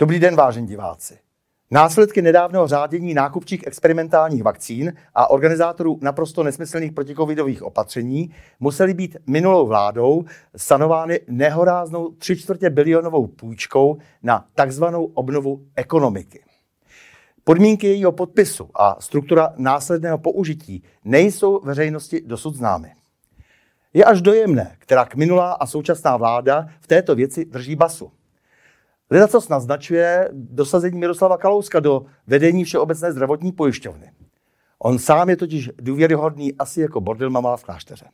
Dobrý den, vážení diváci. Následky nedávného řádění nákupčích experimentálních vakcín a organizátorů naprosto nesmyslných protikovidových opatření musely být minulou vládou sanovány nehoráznou tři čtvrtě bilionovou půjčkou na takzvanou obnovu ekonomiky. Podmínky jejího podpisu a struktura následného použití nejsou veřejnosti dosud známy. Je až dojemné, která k minulá a současná vláda v této věci drží basu. Lida co naznačuje dosazení Miroslava Kalouska do vedení Všeobecné zdravotní pojišťovny. On sám je totiž důvěryhodný asi jako bordel mama v klášteře.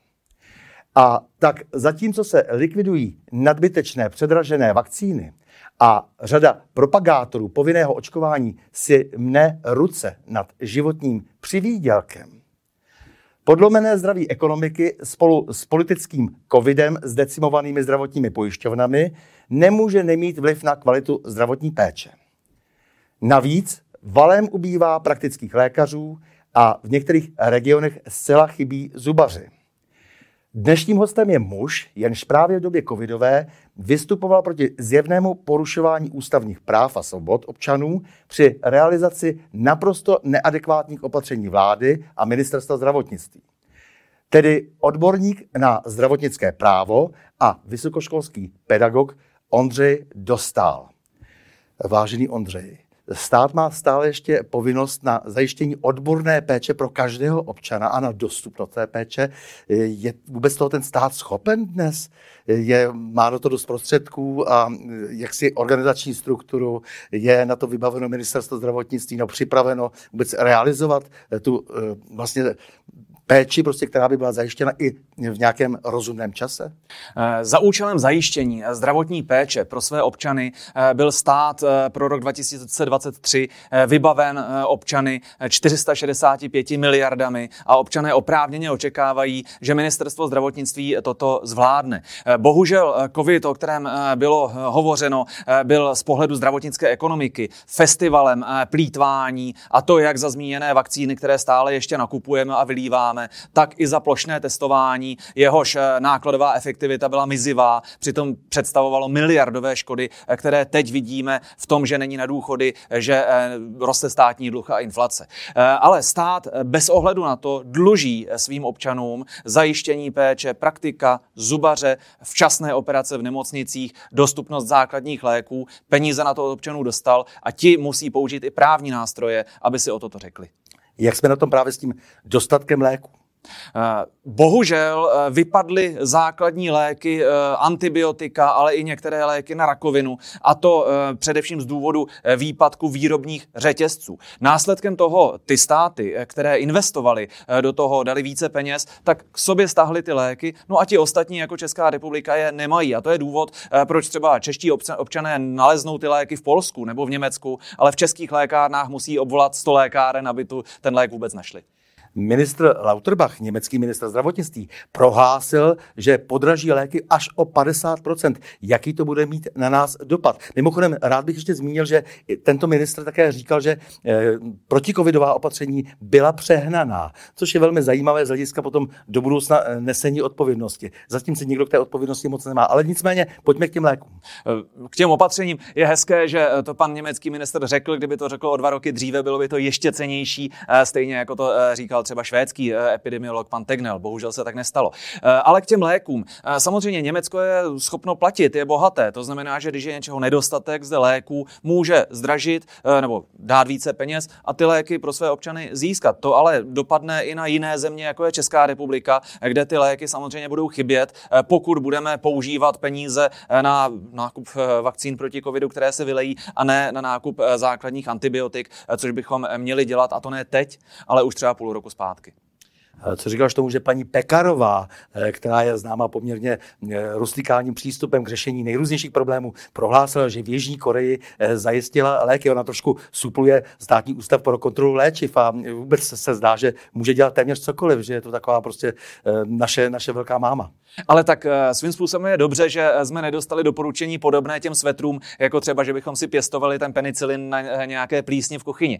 A tak zatímco se likvidují nadbytečné předražené vakcíny a řada propagátorů povinného očkování si mne ruce nad životním přivídělkem, Podlomené zdraví ekonomiky spolu s politickým covidem s decimovanými zdravotními pojišťovnami nemůže nemít vliv na kvalitu zdravotní péče. Navíc valem ubývá praktických lékařů a v některých regionech zcela chybí zubaři. Dnešním hostem je muž, jenž právě v době covidové vystupoval proti zjevnému porušování ústavních práv a svobod občanů při realizaci naprosto neadekvátních opatření vlády a ministerstva zdravotnictví. Tedy odborník na zdravotnické právo a vysokoškolský pedagog Ondřej Dostál. Vážený Ondřej, stát má stále ještě povinnost na zajištění odborné péče pro každého občana a na dostupnost té péče. Je vůbec toho ten stát schopen dnes? Je, má na to dost prostředků a jaksi organizační strukturu, je na to vybaveno ministerstvo zdravotnictví, no připraveno vůbec realizovat tu eh, vlastně péči, prostě, která by byla zajištěna i v nějakém rozumném čase? Eh, za účelem zajištění zdravotní péče pro své občany eh, byl stát eh, pro rok 2023 vybaven občany 465 miliardami a občané oprávněně očekávají, že ministerstvo zdravotnictví toto zvládne. Bohužel COVID, o kterém bylo hovořeno, byl z pohledu zdravotnické ekonomiky festivalem plítvání a to jak za zmíněné vakcíny, které stále ještě nakupujeme a vylíváme, děláme, tak i za plošné testování, jehož eh, nákladová efektivita byla mizivá, přitom představovalo miliardové škody, eh, které teď vidíme v tom, že není na důchody, eh, že roste státní dluh a inflace. Ale stát bez ohledu na to dluží svým občanům zajištění péče, praktika, zubaře, včasné operace v nemocnicích, dostupnost základních léků, peníze na to od občanů dostal a ti musí použít i právní nástroje, aby si o toto řekli. Jak jsme na tom právě s tím dostatkem léku? Eh, bohužel eh, vypadly základní léky, eh, antibiotika, ale i některé léky na rakovinu, a to především z důvodu výpadku výrobních řetězců. Následkem toho ty státy, které investovaly do toho, dali více peněz, tak k sobě stáhly ty léky, no a ti ostatní, jako Česká republika, je nemají. A to je důvod, proč třeba čeští občané naleznou ty léky v Polsku nebo v Německu, ale v českých lékárnách musí obvolat 100 lékáren, aby tu ten lék vůbec našli. Ministr Lauterbach, německý ministr zdravotnictví, prohlásil, že podraží léky až o 50%. Jaký to bude mít na nás dopad? Mimochodem, rád bych ještě zmínil, že tento ministr také říkal, že eh, protikovidová opatření byla přehnaná, což je velmi zajímavé z hlediska potom do budoucna eh, nesení odpovědnosti. Zatím se nikdo k té odpovědnosti moc nemá. Ale nicméně, pojďme k těm lékům. Eh, k těm opatřením je hezké, že to pan německý minister řekl, kdyby to řekl o dva roky dříve, bylo by to ještě cenější, stejně jako to říkal třeba švédský eh, epidemiolog pan Tegnell. Bohužel se tak nestalo. Eh, ale k těm lékům. Eh, samozřejmě Německo je schopno platit, je bohaté. To znamená, že když je něčeho nedostatek zde léků, může zdražit nebo dát více peněz a ty léky pro své občany získat. To ale dopadne i na jiné země, jako je Česká republika, kde ty léky samozřejmě budou chybět, pokud budeme používat peníze na nákup vakcín proti covidu, které se vylejí, a ne na nákup základních antibiotik, což bychom měli dělat, a to ne teď, ale už třeba půl roku zpátky. Eh, co říkáš tomu, že paní Pekarová, eh, která je známa poměrně eh, rustikálním přístupem k řešení nejrůznějších problémů, prohlásila, že v Jižní Koreji zajistila léky. Ona trošku supluje státní ústav pro kontrolu léčiv a vůbec se zdá, že může dělat téměř cokoliv, že je to taková prostě naše, naše velká máma. Ale tak svým způsobem je dobře, že jsme nedostali doporučení podobné těm svetrům, jako třeba, že bychom si pěstovali ten penicilin na nějaké plísni v kuchyni.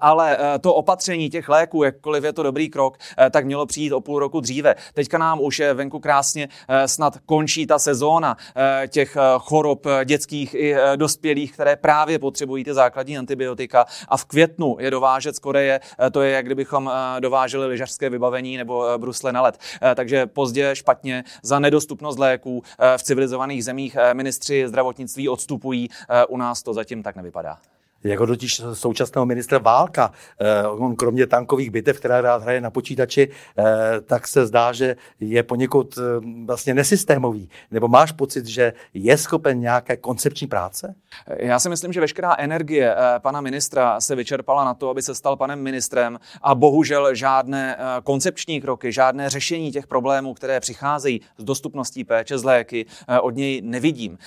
Ale to opatření těch léků, jakkoliv je to dobrý krok, tak mělo přijít o půl roku dříve. Teďka nám už venku krásně snad končí ta sezóna těch chorob dětských i dospělých, které právě potřebují ty základní antibiotika a v květnu je dovážet z Koreje, to je, jak kdybychom dováželi lyžařské vybavení nebo brusle na led. Takže pozdě, špatně, za nedostupnost léků v civilizovaných zemích ministři zdravotnictví odstupují, u nás to zatím tak nevypadá jako totiž současného ministra Válka, eh, on kromě tankových bitev, která rád hraje na počítači, eh, tak se zdá, že je poněkud eh, vlastně nesystémový. Nebo máš pocit, že je schopen nějaké koncepční práce? Já si myslím, že veškerá energie pana ministra se vyčerpala na to, aby se stal panem ministrem a bohužel žádné koncepční kroky, žádné řešení těch problémů, které přicházejí s dostupností péče z léky, od něj nevidím.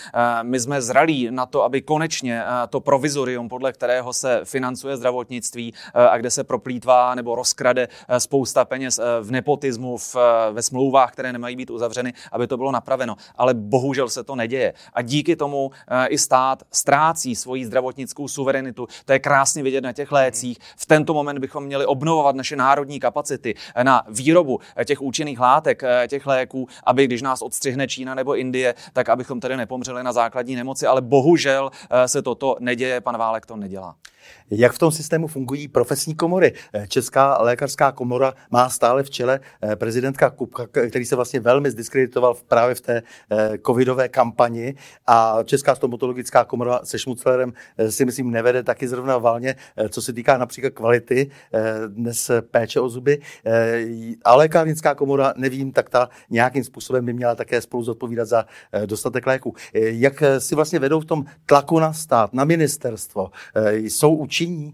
My jsme zralí na to, aby konečně to provizorium podle podle kterého se financuje zdravotnictví eh, a kde se proplítvá nebo rozkrade eh, spousta peněz eh, v nepotismu, v, ve smlouvách, které nemají být uzavřeny, aby to bylo napraveno. Ale bohužel se to neděje. A díky tomu i stát ztrácí svoji zdravotnickou suverenitu. To je krásně vidět na těch lécích. V tento moment bychom měli obnovovat naše národní kapacity na výrobu těch účinných látek, těch léků, aby když nás odstřihne Čína nebo Indie, tak abychom tedy nepomřeli na základní nemoci. Ale bohužel se toto neděje. Pan Válek to nedělá. Jak v tom systému fungují profesní komory? Eh, Česká lékařská komora má stále v čele eh, prezidentka Kupka, který se vlastně velmi zdiskreditoval právě v té eh, covidové kampani a Česká stomatologická komora se Šmuclerem si myslím nevede taky zrovna valně, co se týká například kvality dnes péče o zuby. A lékárnická komora, nevím, tak ta nějakým způsobem by měla také spolu zodpovídat za dostatek léků. Jak si vlastně vedou v tom tlaku na stát, na ministerstvo? Jsou učiní?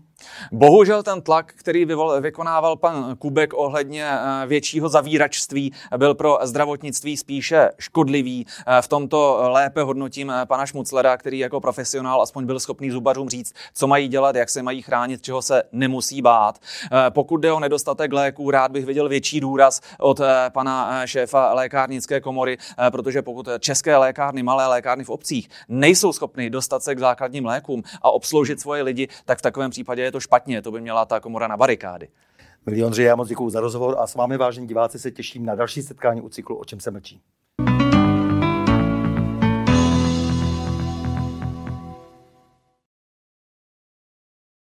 Bohužel ten tlak, který vykonával pan Kubek ohledně eh, většího zavíračství, byl pro zdravotnictví spíše škodlivý. Eh, v tomto lépe hodnotím eh, pana Šmuclera, který jako profesionál aspoň byl schopný zubařům říct, co mají dělat, jak se mají chránit, čeho se nemusí bát. Pokud jde o nedostatek léků, rád bych viděl větší důraz od pana šéfa lékárnické komory, protože pokud české lékárny, malé lékárny v obcích nejsou schopny dostat se k základním lékům a obsloužit svoje lidi, tak v takovém případě je to špatně, to by měla ta komora na barikády. Milí Ondřej, já moc děkuji za rozhovor a s vámi, vážení diváci, se těším na další setkání u cyklu O čem se mlčí.